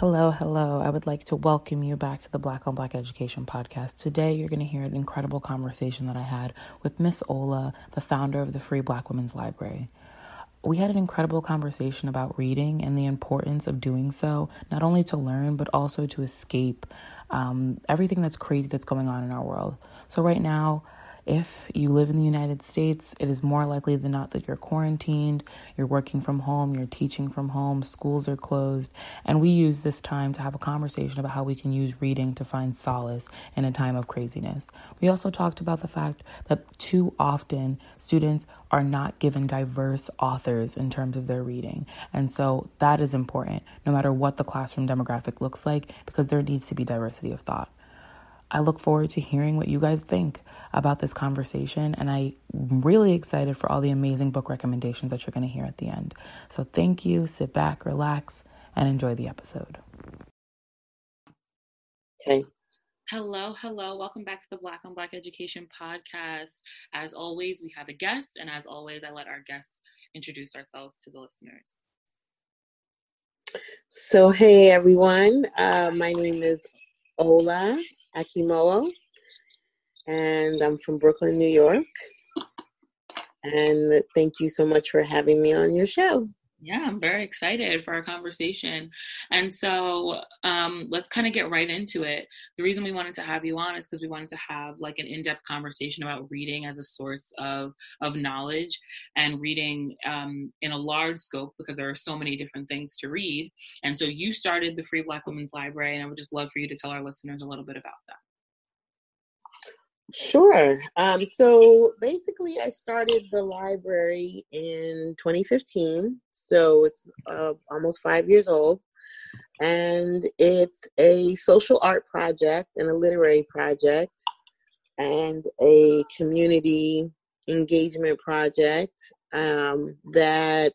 Hello, hello. I would like to welcome you back to the Black on Black Education podcast. Today, you're going to hear an incredible conversation that I had with Miss Ola, the founder of the Free Black Women's Library. We had an incredible conversation about reading and the importance of doing so, not only to learn, but also to escape um, everything that's crazy that's going on in our world. So, right now, if you live in the United States, it is more likely than not that you're quarantined, you're working from home, you're teaching from home, schools are closed, and we use this time to have a conversation about how we can use reading to find solace in a time of craziness. We also talked about the fact that too often students are not given diverse authors in terms of their reading. And so that is important no matter what the classroom demographic looks like because there needs to be diversity of thought. I look forward to hearing what you guys think about this conversation, and I'm really excited for all the amazing book recommendations that you're going to hear at the end. So, thank you, sit back, relax, and enjoy the episode. Okay. Hello, hello. Welcome back to the Black on Black Education podcast. As always, we have a guest, and as always, I let our guests introduce ourselves to the listeners. So, hey everyone, uh, my name is Ola Akinmowo, and I'm from Brooklyn, New York. And thank you so much for having me on your show. Yeah, I'm very excited for our conversation. And so um, let's kind of get right into it. The reason we wanted to have you on is because we wanted to have like an in-depth conversation about reading as a source of of knowledge and reading um, in a large scope because there are so many different things to read. And so you started the Free Black Women's Library, and I would just love for you to tell our listeners a little bit about that. Sure. Um, so basically, I started the library in 2015. So it's uh, almost five years old. And it's a social art project and a literary project and a community engagement project um, that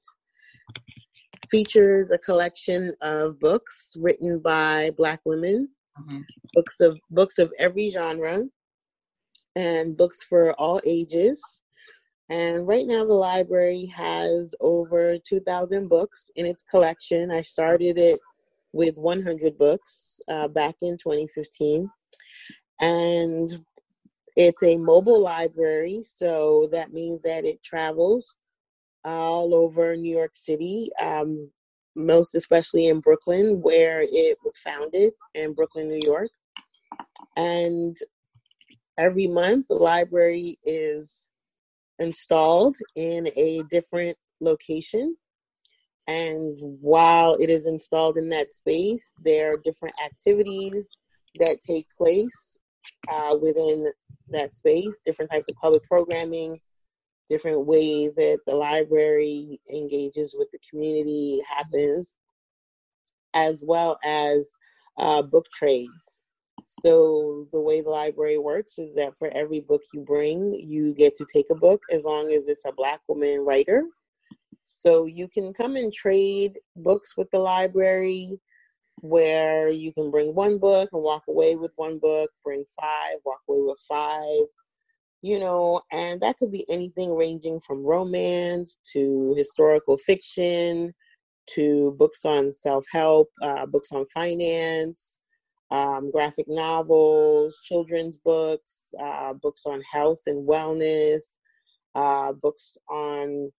features a collection of books written by Black women, mm-hmm. books of books of every genre and books for all ages. And right now, the library has over 2,000 books in its collection. I started it with 100 books uh, back in 2015. And it's a mobile library, so that means that it travels all over New York City, um, most especially in Brooklyn, where it was founded in Brooklyn, New York. And every month the library is installed in a different location. And while it is installed in that space there are different activities that take place uh, within that space different types of public programming different ways that the library engages with the community happens as well as uh, book trades so the way the library works is that for every book you bring, you get to take a book as long as it's a black woman writer. So you can come and trade books with the library where you can bring one book and walk away with one book, bring five, walk away with five, you know, and that could be anything ranging from romance to historical fiction to books on self help, uh, books on finance, um, graphic novels, children's books, uh, books on health and wellness, uh, books on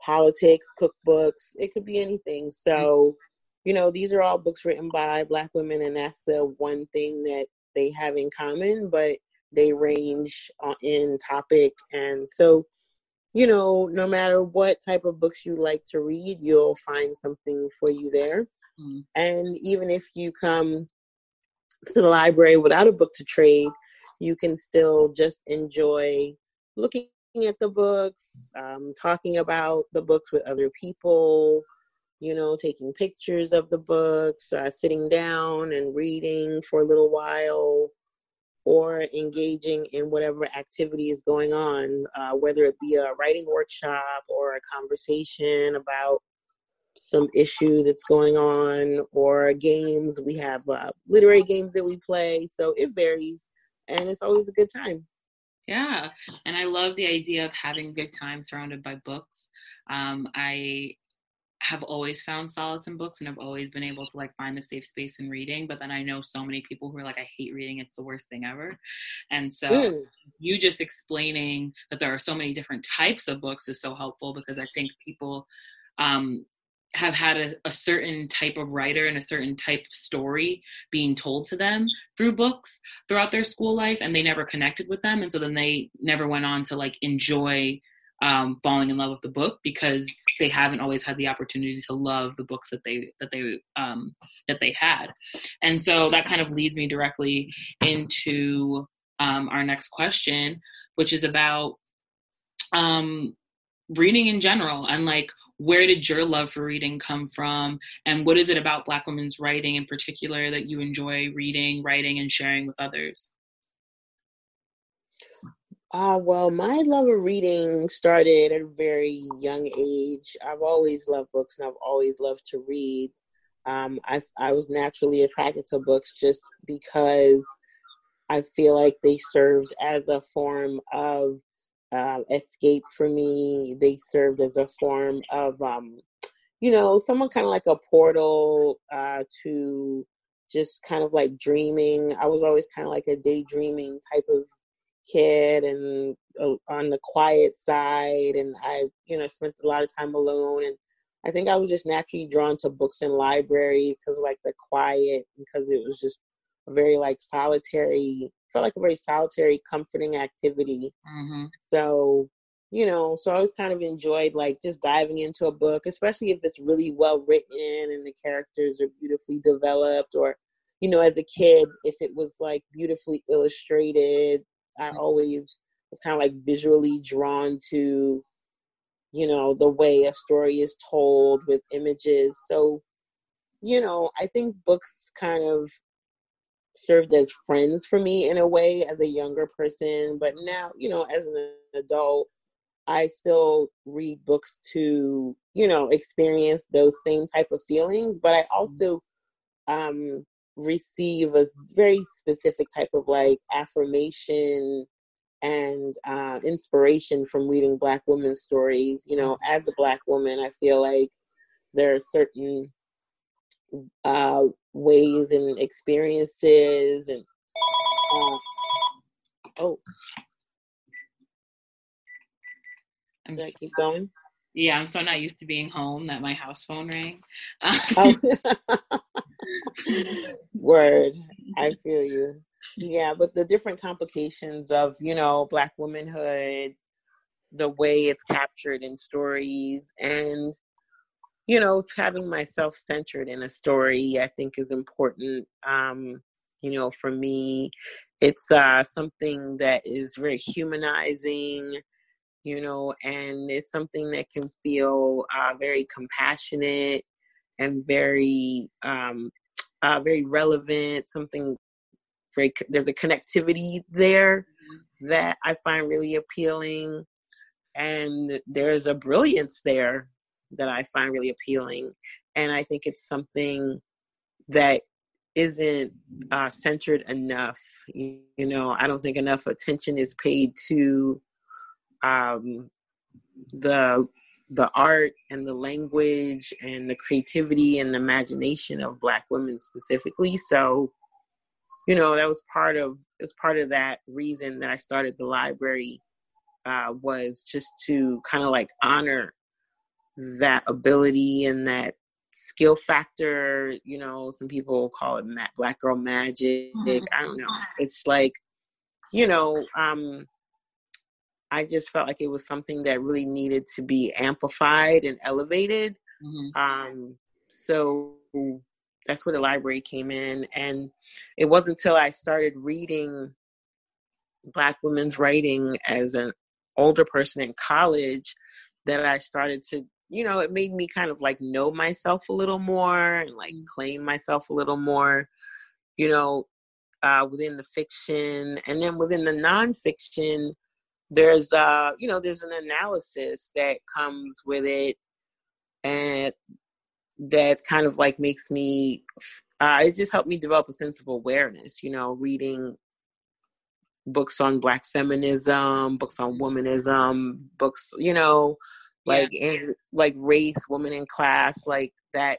politics, cookbooks. It could be anything. So, you know, these are all books written by Black women, and that's the one thing that they have in common, but they range uh, in topic. And so, you know, no matter what type of books you like to read, you'll find something for you there. Mm-hmm. And even if you come to the library without a book to trade, you can still just enjoy looking at the books, um, talking about the books with other people, you know, taking pictures of the books, uh, sitting down and reading for a little while, or engaging in whatever activity is going on, uh, whether it be a writing workshop or a conversation about some issue that's going on or games. We have uh, literary games that we play. So it varies and it's always a good time. Yeah. And I love the idea of having a good time surrounded by books. Um, I have always found solace in books and I've always been able to like find a safe space in reading. But then I know so many people who are like, I hate reading, it's the worst thing ever. And so mm. you just explaining that there are so many different types of books is so helpful because I think people um, have had a, a, certain type of writer and a certain type of story being told to them through books throughout their school life and they never connected with them. And so then they never went on to like enjoy um, falling in love with the book because they haven't always had the opportunity to love the books that they that they um, that they had, and so that kind of leads me directly into um, our next question, which is about um, reading in general and like where did your love for reading come from and what is it about black women's writing in particular that you enjoy reading writing and sharing with others uh, well, my love of reading started at a very young age. I've always loved books and I've always loved to read. Um, I, I was naturally attracted to books just because I feel like they served as a form of uh, escape for me. They served as a form of, um, you know, someone kind of like a portal uh, to just kind of like dreaming. I was always kind of like a daydreaming type of kid and uh, on the quiet side and i you know spent a lot of time alone and i think i was just naturally drawn to books and library because like the quiet because it was just very like solitary felt like a very solitary comforting activity mm-hmm. so you know so i always kind of enjoyed like just diving into a book especially if it's really well written and the characters are beautifully developed or you know as a kid if it was like beautifully illustrated I always was kind of like visually drawn to, you know, the way a story is told with images. So, you know, I think books kind of served as friends for me in a way as a younger person. But now, you know, as an adult, I still read books to, you know, experience those same type of feelings. But I mm-hmm. also um receive a very specific type of like affirmation and uh, inspiration from reading black women's stories you know as a black woman i feel like there are certain uh, ways and experiences and uh, oh I'm so, keep going yeah i'm so not used to being home that my house phone rang oh. Word. I feel you. Yeah, but the different complications of, you know, black womanhood, the way it's captured in stories and you know, having myself centered in a story I think is important. Um, you know, for me, it's uh something that is very humanizing, you know, and it's something that can feel uh very compassionate and very um, uh, very relevant. Something very there's a connectivity there mm-hmm. that I find really appealing, and there's a brilliance there that I find really appealing. And I think it's something that isn't uh, centered enough. You, know, I don't think enough attention is paid to um, the the art and the language and the creativity and the imagination of black women specifically so you know that was part of it's part of that reason that i started the library uh, was just to kind of like honor that ability and that skill factor you know some people call it ma- black girl magic mm-hmm. i don't know it's like you know um I just felt like it was something that really needed to be amplified and elevated. Mm-hmm. Um, so that's where the library came in. And it wasn't until I started reading Black women's writing as an older person in college that I started to, you know, it made me kind of like know myself a little more and like mm. claim myself a little more, you know, uh, within the fiction. And then within the nonfiction, there's uh you know there's an analysis that comes with it and that kind of like makes me uh, it just helped me develop a sense of awareness you know reading books on black feminism books on womanism books you know like yeah. in, like race, woman in class, like that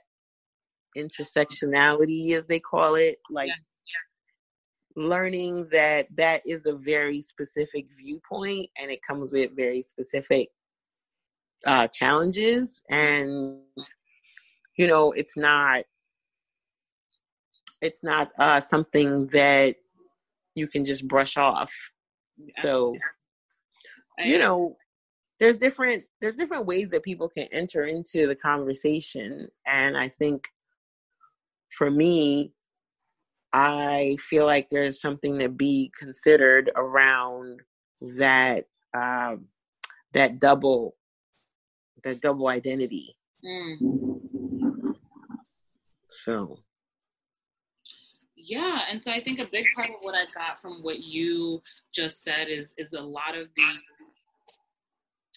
intersectionality as they call it, like yeah. learning that that is a very specific viewpoint and it comes with very specific uh, challenges and you know it's not it's not uh, something that you can just brush off. So you know there's different there's different ways that people can enter into the conversation and i think for me I feel like there's something to be considered around that um, that double that double identity. Mm. So yeah, and so I think a big part of what I got from what you just said is is a lot of the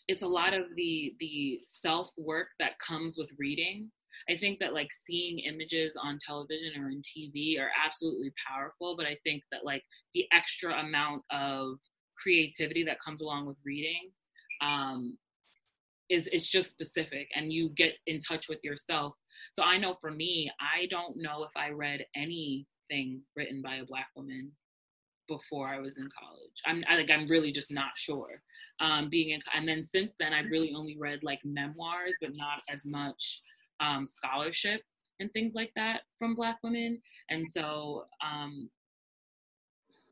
it's a lot of the the self work that comes with reading I think that like seeing images on television or in TV are absolutely powerful, but I think that like the extra amount of creativity that comes along with reading um, is it's just specific, and you get in touch with yourself. So I know for me, I don't know if I read anything written by a black woman before I was in college. I'm I, like I'm really just not sure. Um, being in, and then since then I've really only read like memoirs, but not as much um, scholarship and things like that from Black women. And so um,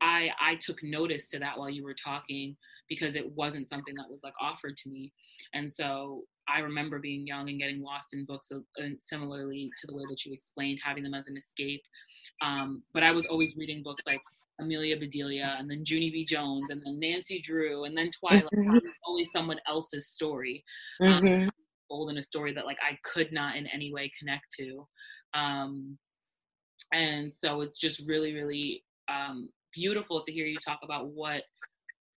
I I took notice to that while you were talking because it wasn't something that was like offered to me. And so I remember being young and getting lost in books, uh, similarly to the way that you explained, having them as an escape. Um, but I was always reading books like Amelia Bedelia and then Junie B. Jones and then Nancy Drew and then Twilight. Mm-hmm. Always someone else's story. Um, mm-hmm. Um, told in a story that like I could not in any way connect to. Um, and so it's just really, really um, beautiful to hear you talk about what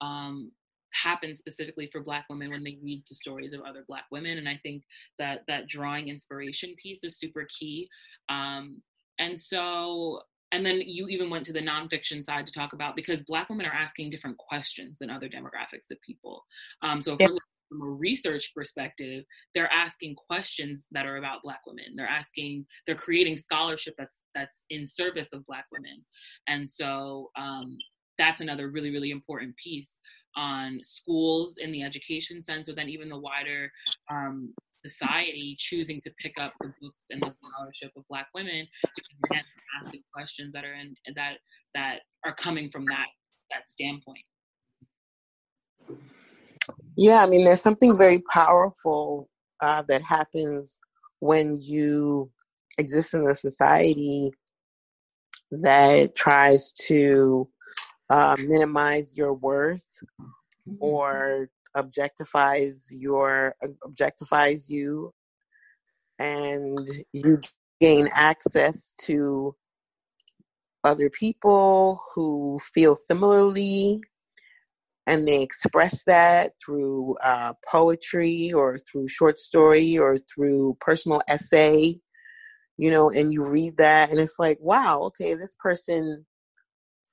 um, happens specifically for Black women when they read the stories of other Black women. And I think that that drawing inspiration piece is super key. Um, and so and then you even went to the nonfiction side to talk about because black women are asking different questions than other demographics of people um, so if yeah. we're from a research perspective, they're asking questions that are about Black women. They're asking, they're creating scholarship that's that's in service of Black women, and so um, that's another really really important piece on schools in the education sense, but then even the wider um, society choosing to pick up the books and the scholarship of Black women, again, asking questions that are in that that are coming from that that standpoint. Yeah, I mean, there's something very powerful uh, that happens when you exist in a society that tries to uh, minimize your worth mm-hmm. or objectifies your objectifies you and you gain access to other people who feel similarly and they express that through uh, poetry or through short story or through personal essay you know and you read that and it's like wow okay this person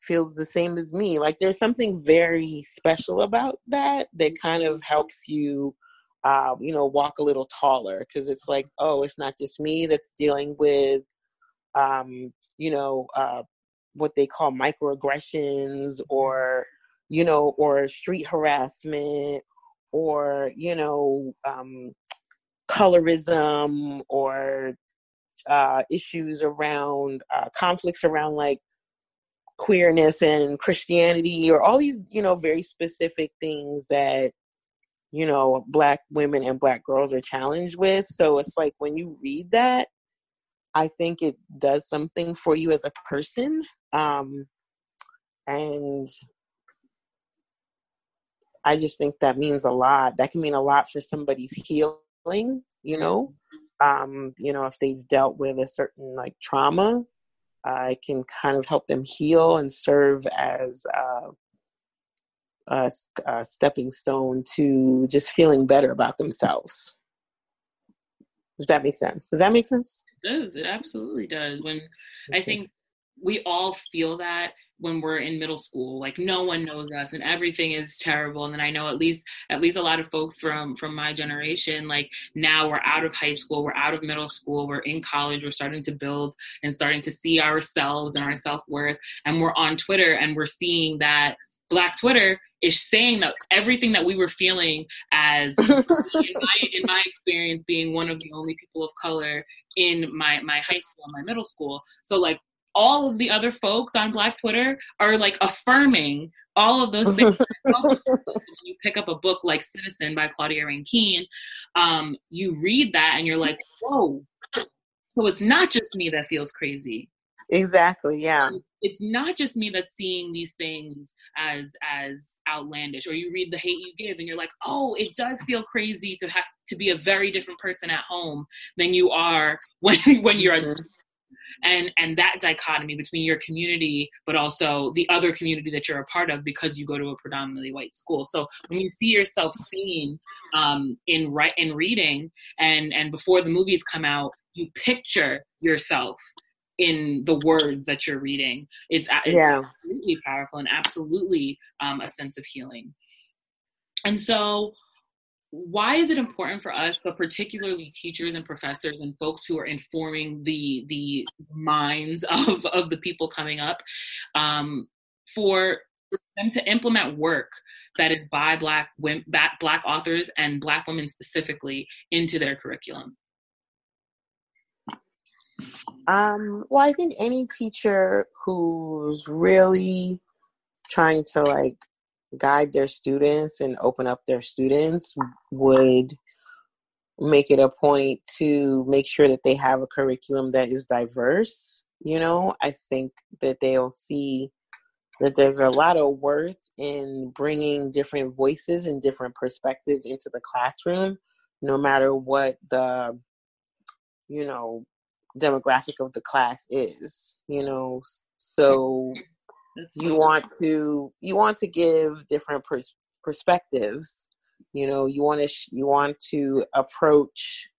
feels the same as me like there's something very special about that that kind of helps you uh, you know walk a little taller because it's like oh it's not just me that's dealing with um, you know uh, what they call microaggressions or you know, or street harassment or, you know, um, colorism or uh, issues around uh, conflicts around like queerness and Christianity or all these, you know, very specific things that, you know, black women and black girls are challenged with. So it's like when you read that, I think it does something for you as a person. Um, and I just think that means a lot. That can mean a lot for somebody's healing, you know. Um, you know, if they've dealt with a certain like trauma, it can kind of help them heal and serve as uh, a, a stepping stone to just feeling better about themselves. Does that make sense? Does that make sense? It does. It absolutely does. When I think we all feel that when we're in middle school like no one knows us and everything is terrible. And then i know at least at least a lot of folks from from my generation like now we're out of high school we're out of middle school we're in college we're starting to build and starting to see ourselves and our self-worth. And we're on twitter and we're seeing that black twitter is saying that everything that we were feeling as in, my, in my experience being one of the only people of color in my my high school and my middle school. So like all of the other folks on Black Twitter are like affirming all of those things. when you pick up a book like Citizen by Claudia Rankine, um, you read that and you're like, whoa. So it's not just me that feels crazy. Exactly. Yeah. It's not just me that's seeing these things as as outlandish. Or you read The Hate You Give and you're like, oh, it does feel crazy to have to be a very different person at home than you are when when you're mm-hmm and and that dichotomy between your community but also the other community that you're a part of because you go to a predominantly white school. So when you see yourself seen um, in right in reading and and before the movies come out you picture yourself in the words that you're reading. It's, it's yeah. absolutely powerful and absolutely um, a sense of healing. And so why is it important for us but particularly teachers and professors and folks who are informing the the minds of of the people coming up um, for them to implement work that is by black women, black authors and black women specifically into their curriculum? Um, well i think any teacher who's really trying to like guide their students and open up their students would make it a point to make sure that they have a curriculum that is diverse you know? I think that they'll see that there's a lot of worth in bringing different voices and different perspectives into the classroom no matter what the you know demographic of the class is you know? So you want to you want to give different pers- perspectives you know you want to sh- you want to approach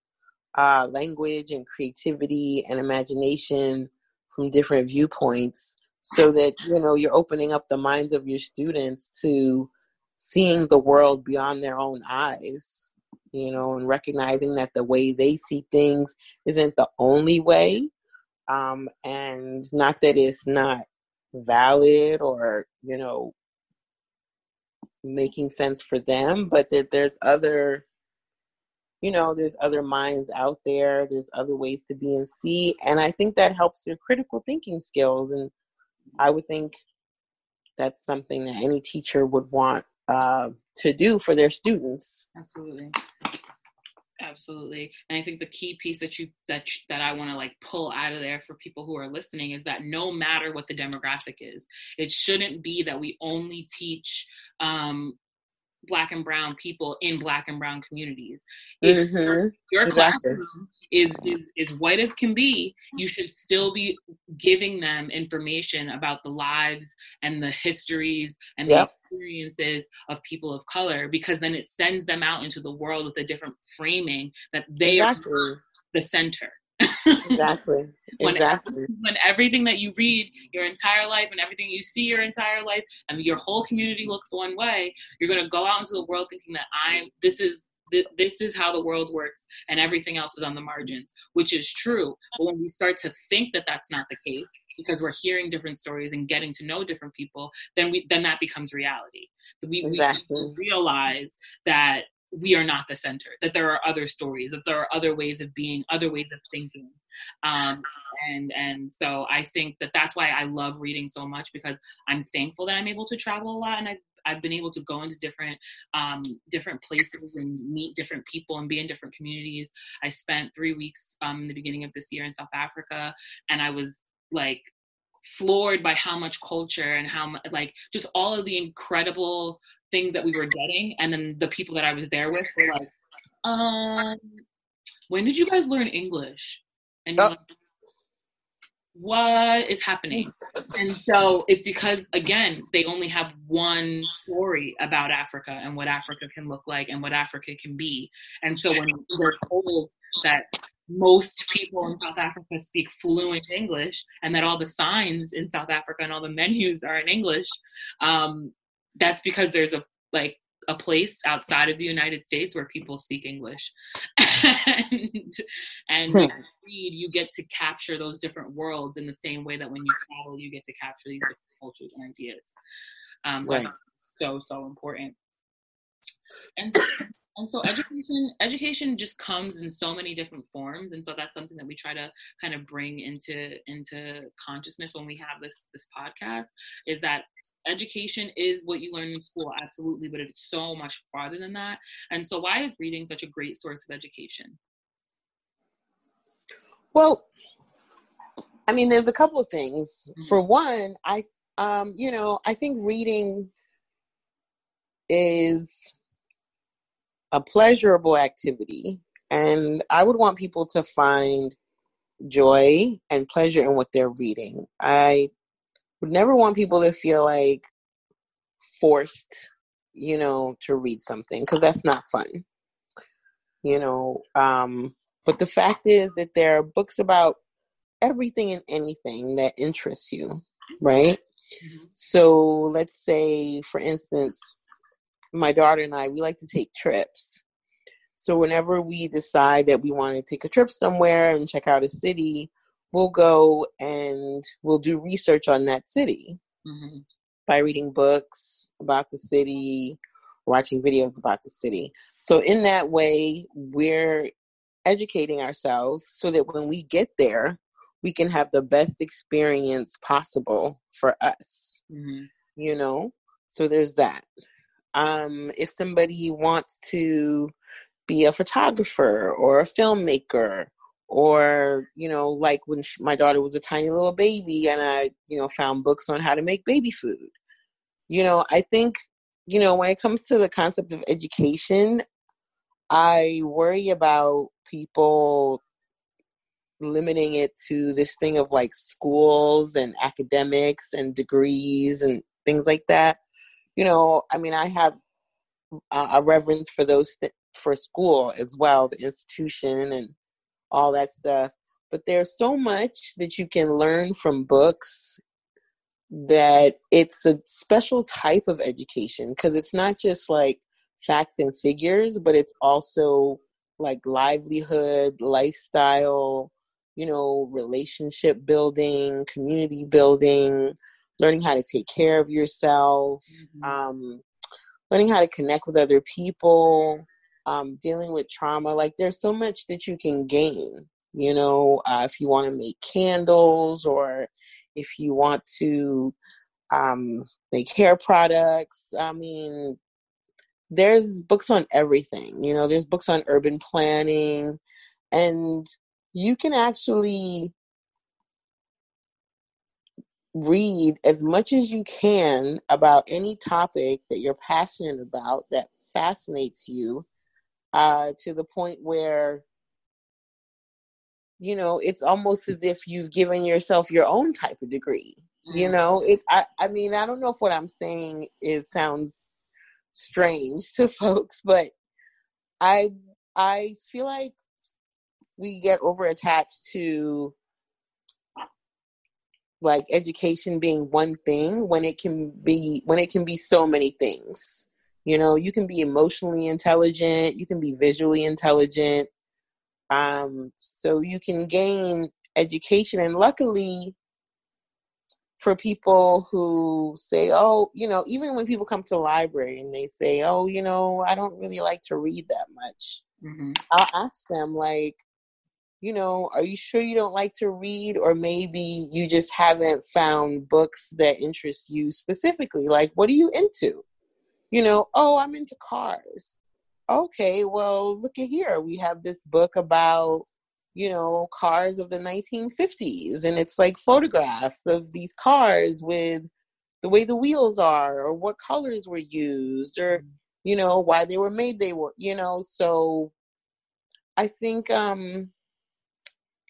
uh, language and creativity and imagination from different viewpoints so that you know you're opening up the minds of your students to seeing the world beyond their own eyes you know and recognizing that the way they see things isn't the only way um, and not that it's not valid or you know making sense for them but that there's other you know there's other minds out there there's other ways to be and see and i think that helps your critical thinking skills and i would think that's something that any teacher would want uh, to do for their students. Absolutely absolutely and i think the key piece that you that that i want to like pull out of there for people who are listening is that no matter what the demographic is it shouldn't be that we only teach um black and brown people in black and brown communities. If mm-hmm. your classroom is, is is white as can be, you should still be giving them information about the lives and the histories and yep. Experiences of people of color because then it sends them out into the world with a different framing that they exactly. are the center exactly. when, exactly. When everything that you read your entire life and everything you see your entire life and your whole community looks one way, you're going to go out into the world thinking that I'm, this is, this is how the world works and everything else is on the margins, which is true. But when we start to think that that's not the case, because we're hearing different stories and getting to know different people, then we then that becomes reality. We, exactly. we realize that we are not the center that there are other stories that there are other ways of being other ways of thinking um, and and so i think that that's why i love reading so much because i'm thankful that i'm able to travel a lot and i I've been able to go into different um, different places and meet different people and be in different communities. I spent three weeks um, in the beginning of this year in South Africa, and I was like floored by how much culture and how much like just all of the incredible things that we were getting and then the people that i was there with were like um when did you guys learn english? And oh. like, what is happening? And so it's because again they only have one story about africa and what africa can look like and what africa can be. And so when they're told that most people in South Africa speak fluent English and that all the signs in South Africa and all the menus are in English, um, that's because there's a like a place outside of the United States where people speak English. and and when you read, you get to capture those different worlds in the same way that when you travel, you get to capture these different cultures and ideas. Um, so right. so so important. And and so education education just comes in so many different forms. And so that's something that we try to kind of bring into into consciousness when we have this this podcast is that education is what you learn in school absolutely but it's so much farther than that. And so why is reading such a great source of education? Well i mean there's a couple of things. Mm-hmm. for one i um you know i think reading is a pleasurable activity and i would want people to find joy and pleasure in what they're reading i would never want people to feel like forced, you know, to read something because that's not fun. You know, um, but the fact is that there are books about everything and anything that interests you, right? Mm-hmm. So let's say, for instance, my daughter and I, we like to take trips. So whenever we decide that we want to take a trip somewhere and check out a city, we'll go and we'll do research on that city mm-hmm. by reading books about the city, watching videos about the city. So, in that way, we're educating ourselves so that when we get there, we can have the best experience possible for us. Mm-hmm. You know? So, there's that. Um, if somebody wants to be a photographer or a filmmaker or you know like when she, my daughter was a tiny little baby and i you know found books on how to make baby food. You know i think you know when it comes to the concept of education i worry about people limiting it to this thing of like schools and academics and degrees and things like that you know i mean i have a, reverence for those th- for school as well the institution and all that stuff. But there's so much that you can learn from books that it's a special type of education because it's not just like facts and figures, but it's also like livelihood, lifestyle, you know, relationship building, community building, learning how to take care of yourself, mm-hmm. um, learning how to connect with other people, um, dealing with trauma. Like there's so much that you can gain. You know, uh, if you want to make candles or if you want to um, make hair products. I mean, there's books on everything. You know, there's books on urban planning, and you can actually read as much as you can about any topic that you're passionate about that fascinates you uh, to the point where you know it's almost as if you've given yourself your own type of degree mm-hmm. you know it I, I mean i don't know if what i'm saying it sounds strange to folks but i i feel like we get over attached to like education being one thing when it can be when it can be so many things you know, you can be emotionally intelligent, you can be visually intelligent. Um, so you can gain education. And luckily, for people who say, oh, you know, even when people come to the library and they say, oh, you know, I don't really like to read that much, mm-hmm. I'll ask them, like, you know, are you sure you don't like to read? Or maybe you just haven't found books that interest you specifically. Like, what are you into? you know, oh, I'm into cars. Okay, well, look at here. We have this book about, you know, cars of the 1950s, and it's like photographs of these cars with the way the wheels are, or what colors were used, or, you know, why they were made, they were, you know, so I think, um,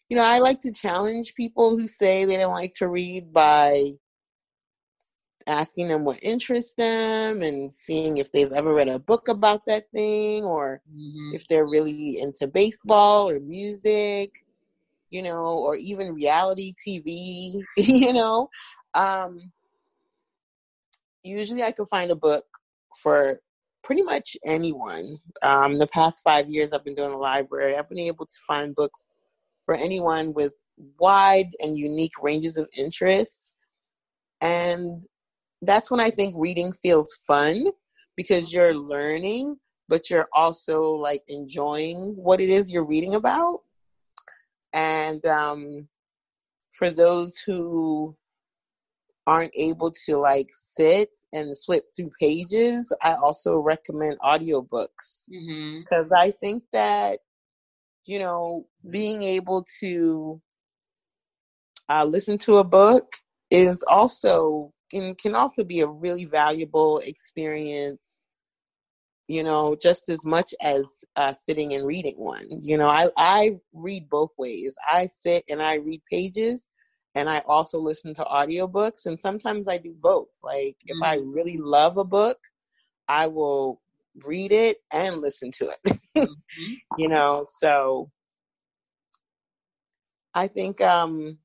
you know, I like to challenge people who say they don't like to read by asking them what interests them and seeing if they've ever read a book about that thing or mm-hmm. if they're really into baseball or music, you know, or even reality TV, you know. Um, usually I can find a book for pretty much anyone. Um, the past five years I've been doing the library, I've been able to find books for anyone with wide and unique ranges of interests. And that's when I think reading feels fun because you're learning, but you're also like enjoying what it is you're reading about. And um, for those who aren't able to like sit and flip through pages, I also recommend audiobooks because mm-hmm. I think that you know being able to uh, listen to a book is also can can also be a really valuable experience you know just as much as uh, sitting and reading one you know i i read both ways. I sit and i read pages and i also listen to audiobooks and sometimes i do both. Like if i mm-hmm. really love a book i will read it and listen to it mm-hmm. you know so i think um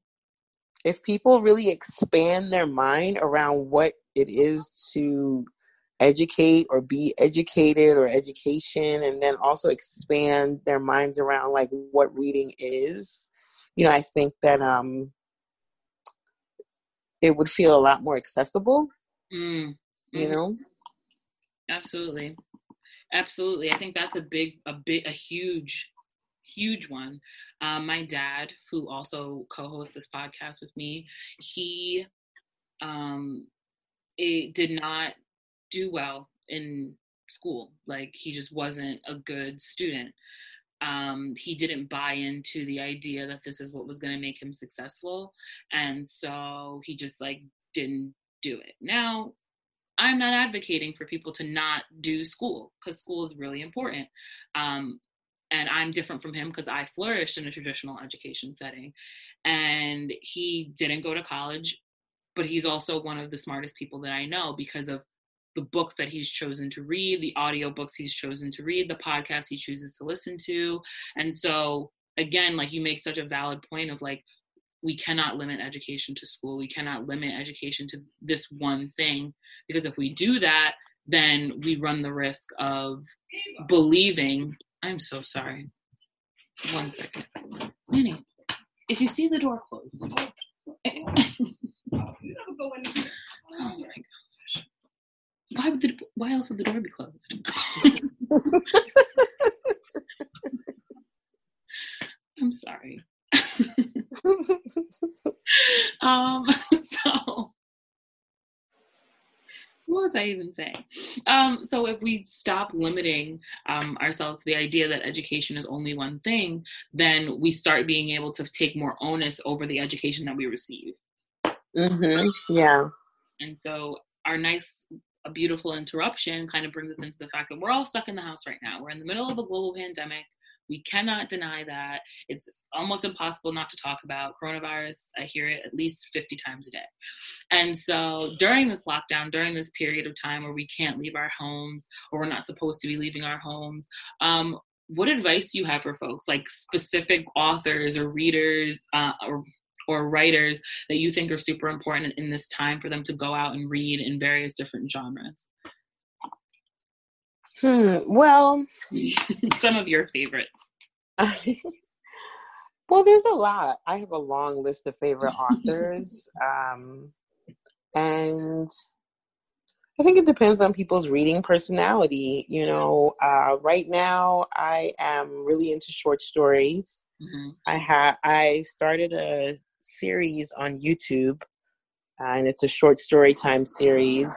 if people really expand their mind around what it is to educate or be educated or education and then also expand their minds around like what reading is you know i think that um it would feel a lot more accessible mm. mm-hmm. you know absolutely absolutely i think that's a big a big a huge huge one. Um, my dad, who also co-hosts this podcast with me, he um, it did not do well in school. Like he just wasn't a good student. Um, he didn't buy into the idea that this is what was going to make him successful, and so he just like didn't do it. Now I'm not advocating for people to not do school because school is really important. Um, and I'm different from him because I flourished in a traditional education setting. And he didn't go to college, but he's also one of the smartest people that I know because of the books that he's chosen to read, the audio books he's chosen to read, the podcasts he chooses to listen to. And so, again, like you make such a valid point of like, we cannot limit education to school. We cannot limit education to this one thing because if we do that, then we run the risk of believing I'm so sorry. One second. Minnie, if you see the door closed. oh my gosh. Why would the why else would the door be closed? I'm sorry. Um so what was I even saying? Um, so if we stop limiting um, ourselves to the idea that education is only one thing, then we start being able to take more onus over the education that we receive. Mm-hmm. Yeah. And so our nice, a beautiful interruption kind of brings us into the fact that we're all stuck in the house right now. We're in the middle of a global pandemic. We cannot deny that. It's almost impossible not to talk about coronavirus. I hear it at least 50 times a day. And so during this lockdown, during this period of time where we can't leave our homes or we're not supposed to be leaving our homes, um, what advice do you have for folks, like specific authors or readers uh, or or writers that you think are super important in this time for them to go out and read in various different genres? Hmm. Well, some of your favorites. well, there's a lot. I have a long list of favorite authors, um, and I think it depends on people's reading personality. You know, uh, right now I am really into short stories. Mm-hmm. I have I started a series on YouTube, uh, and it's a short story time series.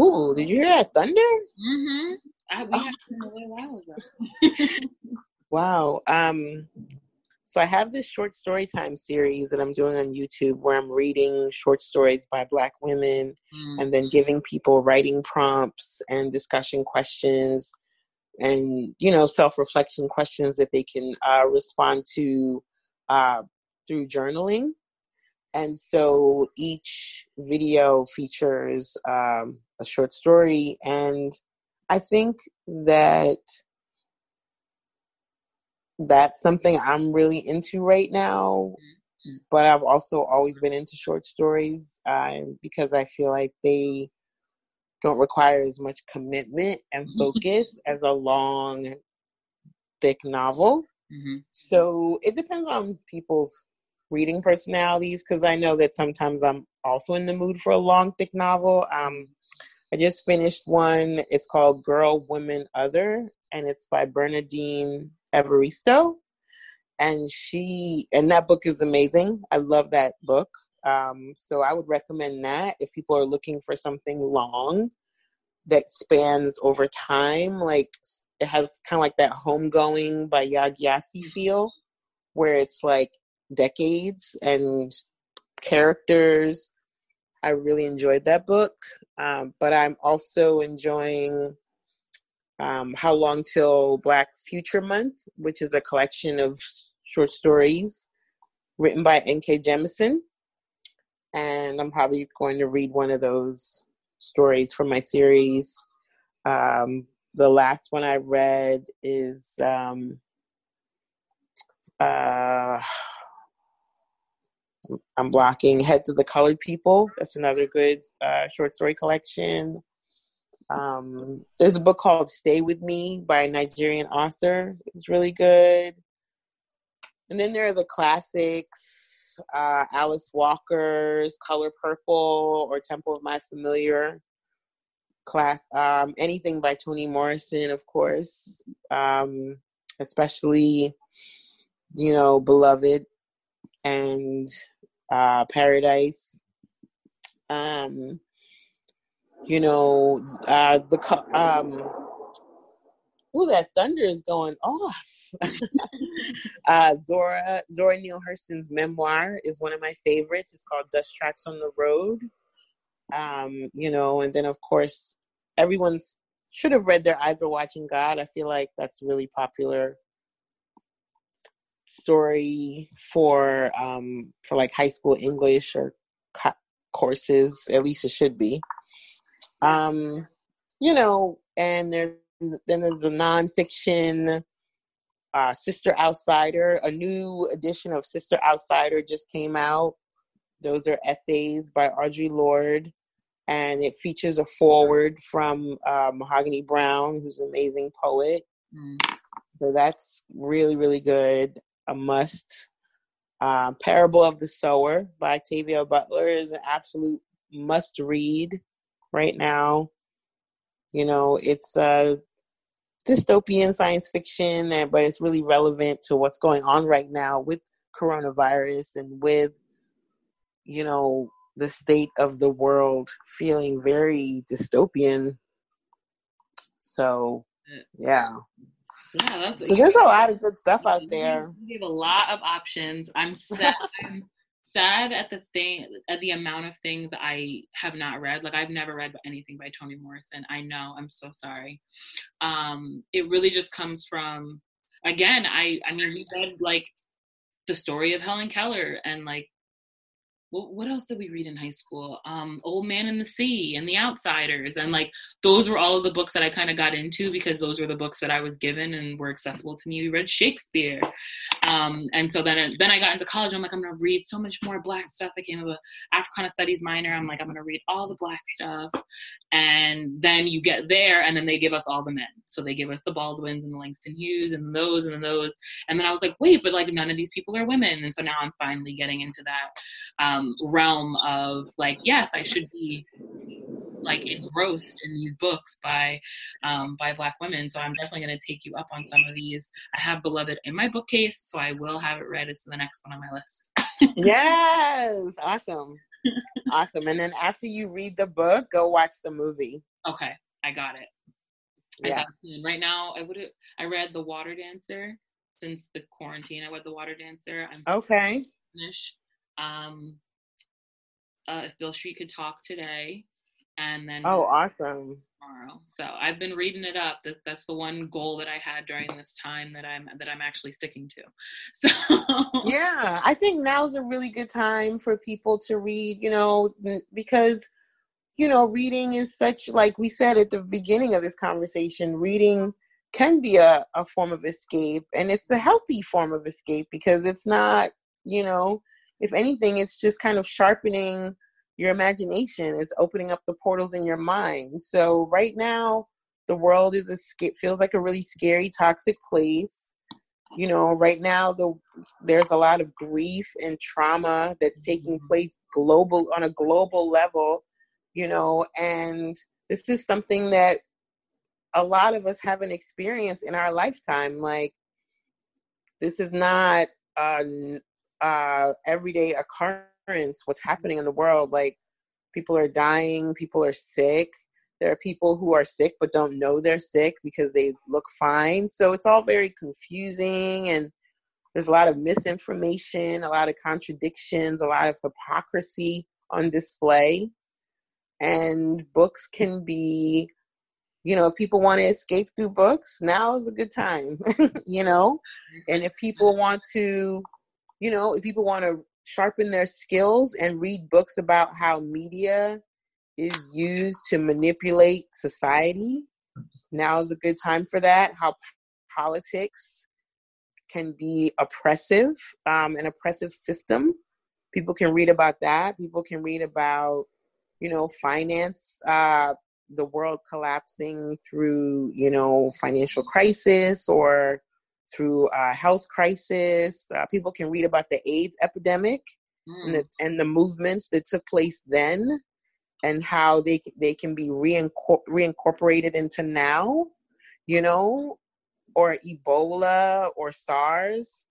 Ooh, did you hear that thunder? Mm-hmm. I, we oh. a while ago. wow. Um, so I have this short story time series that I'm doing on YouTube where I'm reading short stories by Black women mm. and then giving people writing prompts and discussion questions and you know self-reflection questions that they can uh, respond to uh, through journaling and so each video features um, a short story and i think that that's something i'm really into right now but i've also always been into short stories uh, because i feel like they don't require as much commitment and focus as a long thick novel mm-hmm. so it depends on people's reading personalities because I know that sometimes I'm also in the mood for a long, thick novel. Um, I just finished one. It's called Girl, Woman, Other, and it's by Bernardine Evaristo. And she and that book is amazing. I love that book. Um, so I would recommend that if people are looking for something long that spans over time. Like it has kind of like that homegoing by Yaa Gyasi feel, where it's like decades and characters. I really enjoyed that book, um, but I'm also enjoying um, How Long Till Black Future Month, which is a collection of short stories written by N.K. Jemisin. And I'm probably going to read one of those stories from my series. Um, the last one I read is um, uh, I'm blocking Heads of the Colored People. That's another good uh, short story collection. Um, there's a book called Stay With Me by a Nigerian author. It's really good. And then there are the classics uh, Alice Walker's Color Purple or Temple of My Familiar. Class, um, anything by Toni Morrison, of course, um, especially, you know, Beloved and uh, Paradise. Um, you know, uh, the um, oh, that thunder is going off. uh, Zora Zora Neale Hurston's memoir is one of my favorites. It's called Dust Tracks on the Road. Um, you know, and then of course, everyone's should have read Their Eyes Were Watching God. I feel like that's really popular story for um for like high school English or co- courses. At least it should be. Um, you know, and there's then there's a nonfiction uh, Sister Outsider. A new edition of Sister Outsider just came out. Those are essays by Audre Lorde, and it features a foreword from uh, Mahogany Browne, who's an amazing poet. Mm. So that's really, really good a must. Uh, Parable of the Sower by Octavia Butler is an absolute must read right now. You know, it's a dystopian science fiction, but it's really relevant to what's going on right now with coronavirus and with, you know, the state of the world feeling very dystopian. So, yeah. Yeah, that's so there's a lot of good stuff out there. You have a lot of options. I'm sad. I'm sad at the thing at the amount of things I have not read. Like I've never read anything by Toni Morrison. I know. I'm so sorry. Um, it really just comes from again. I I mean, we read like the story of Helen Keller and like what else did we read in high school? Um, Old Man and the Sea and The Outsiders, and like those were all of the books that I kind of got into because those were the books that I was given and were accessible to me. We read Shakespeare, um, and so then then I got into college. I'm like, I'm gonna read so much more Black stuff. I came a Africana Studies minor. I'm like, I'm gonna read all the Black stuff, and then you get there, and then they give us all the men. So they give us the Baldwins and the Langston Hughes and those and those, and then I was like, wait, but like none of these people are women, and so now I'm finally getting into that. Um, um, realm of like, yes, I should be like engrossed in these books by um, by Black women. So I'm definitely going to take you up on some of these. I have Beloved in my bookcase, so I will have it read. It's the next one on my list. yes, awesome, awesome. And then after you read the book, go watch the movie. Okay, I got it. Yeah. Got right now, I would I read The Water Dancer since the quarantine. I read The Water Dancer. I'm okay. Finish. Um, uh, if Beale Street could talk today. and then oh, awesome tomorrow. So I've been reading it up. That, that's the one goal that I had during this time that I'm that I'm actually sticking to. So yeah, I think now's a really good time for people to read. You know, because you know, reading is such like we said at the beginning of this conversation. Reading can be a, a form of escape, and it's a healthy form of escape because it's not. You know, if anything, it's just kind of sharpening your imagination. It's opening up the portals in your mind. So right now the world is a feels like a really scary toxic place. You know right now the there's a lot of grief and trauma that's taking mm-hmm. place global on a global level you know and this is something that a lot of us haven't experienced in our lifetime. Like this is not a, a everyday occurrence what's happening in the world like people are dying people are sick. There are people who are sick but don't know they're sick because they look fine. So it's all very confusing and there's a lot of misinformation a lot of contradictions a lot of hypocrisy on display. And books can be you know if people want to escape through books now is a good time you know? And if people want to you know if people want to sharpen their skills and read books about how media is used to manipulate society. Now is a good time for that. How politics can be oppressive, um, an oppressive system. People can read about that. People can read about, you know, finance, uh, the world collapsing through, you know, financial crisis or through uh, health crisis. Uh, people can read about the AIDS epidemic mm. and, the, and the movements that took place then and how they they can be reincor- reincorporated into now, you know, or Ebola or SARS,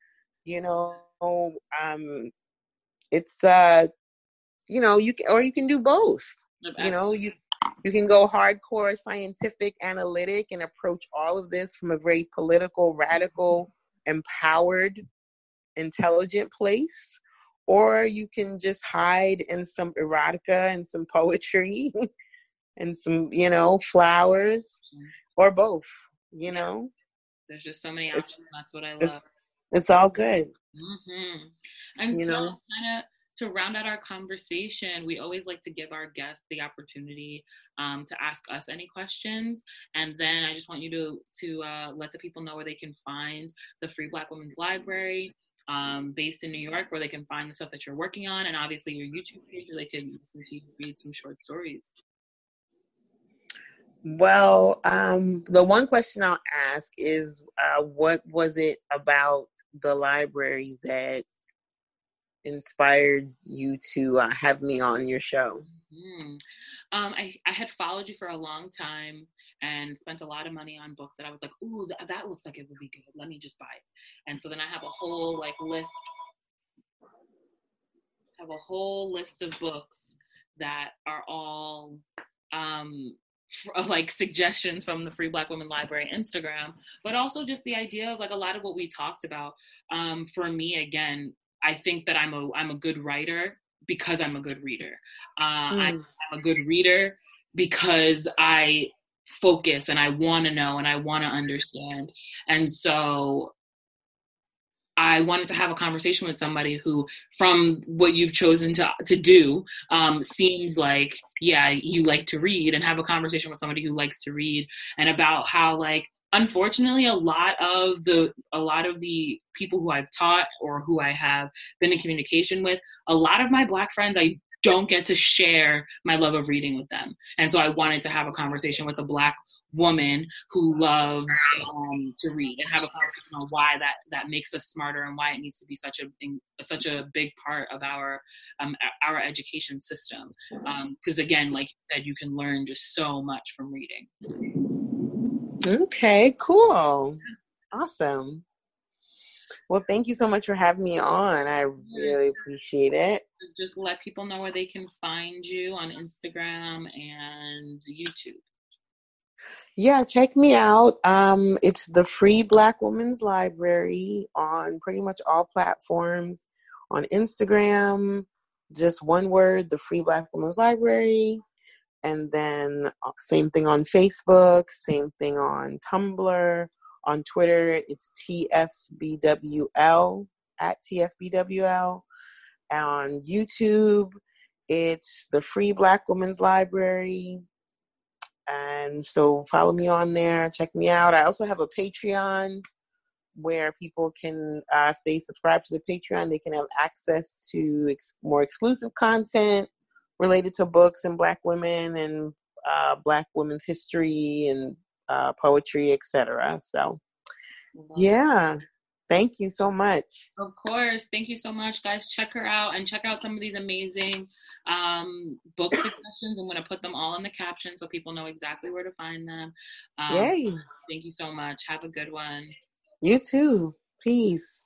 you know. Um, it's uh, you know, you can or you can do both. You know, you you can go hardcore scientific analytic and approach all of this from a very political, radical, empowered, intelligent place. Or you can just hide in some erotica and some poetry and some, you know, flowers or both, you know. There's just so many options. It's, That's what I love. It's, it's all good. Mm-hmm. And you so know? kind of to round out our conversation, we always like to give our guests the opportunity um, to ask us any questions, and then I just want you to to uh, let the people know where they can find the Free Black Women's Library. Um, based in New York, where they can find the stuff that you're working on, and obviously your YouTube page, where they can listen to you read some short stories. Well, um, the one question I'll ask is, uh, what was it about the library that inspired you to uh, have me on your show? Mm-hmm. Um, I, I had followed you for a long time and spent a lot of money on books that I was like, ooh, th- that looks like it would be good. Let me just buy it. And so then I have a whole like list, have a whole list of books that are all um, like suggestions from the Free Black Women Library Instagram, but also just the idea of like a lot of what we talked about. Um, for me, again, I think that I'm a I'm a good writer because I'm a good reader. Uh, mm. I'm, I'm a good reader because I focus and I want to know and I want to understand. And so I wanted to have a conversation with somebody who, from what you've chosen to to do, um, seems like yeah, you like to read, and have a conversation with somebody who likes to read, and about how like unfortunately a lot of the a lot of the people who i've taught or who i have been in communication with a lot of my black friends i don't get to share my love of reading with them. And so i wanted to have a conversation with a black woman who loves um, to read and have a conversation on why that that makes us smarter and why it needs to be such a such a big part of our um, our education system. Because um, again like you said you can learn just so much from reading Okay, cool. Awesome. Well, thank you so much for having me on. I really appreciate it. Just let people know where they can find you on Instagram and YouTube. Yeah, check me out. Um, it's the Free Black Women's Library on pretty much all platforms. On Instagram, just one word, the Free Black Women's Library. And then uh, same thing on Facebook, same thing on Tumblr, on Twitter, it's TFBWL at TFBWL. On YouTube, it's the Free Black Women's Library. And so follow me on there, check me out. I also have a Patreon where people can, uh, if they subscribe to the Patreon, they can have access to ex- more exclusive content related to books and Black women and uh, Black women's history and uh, poetry, etc. So, yeah. Thank you so much. Of course. Thank you so much, guys. Check her out and check out some of these amazing um, book suggestions. I'm going to put them all in the caption so people know exactly where to find them. Um, Yay. Thank you so much. Have a good one. You too. Peace.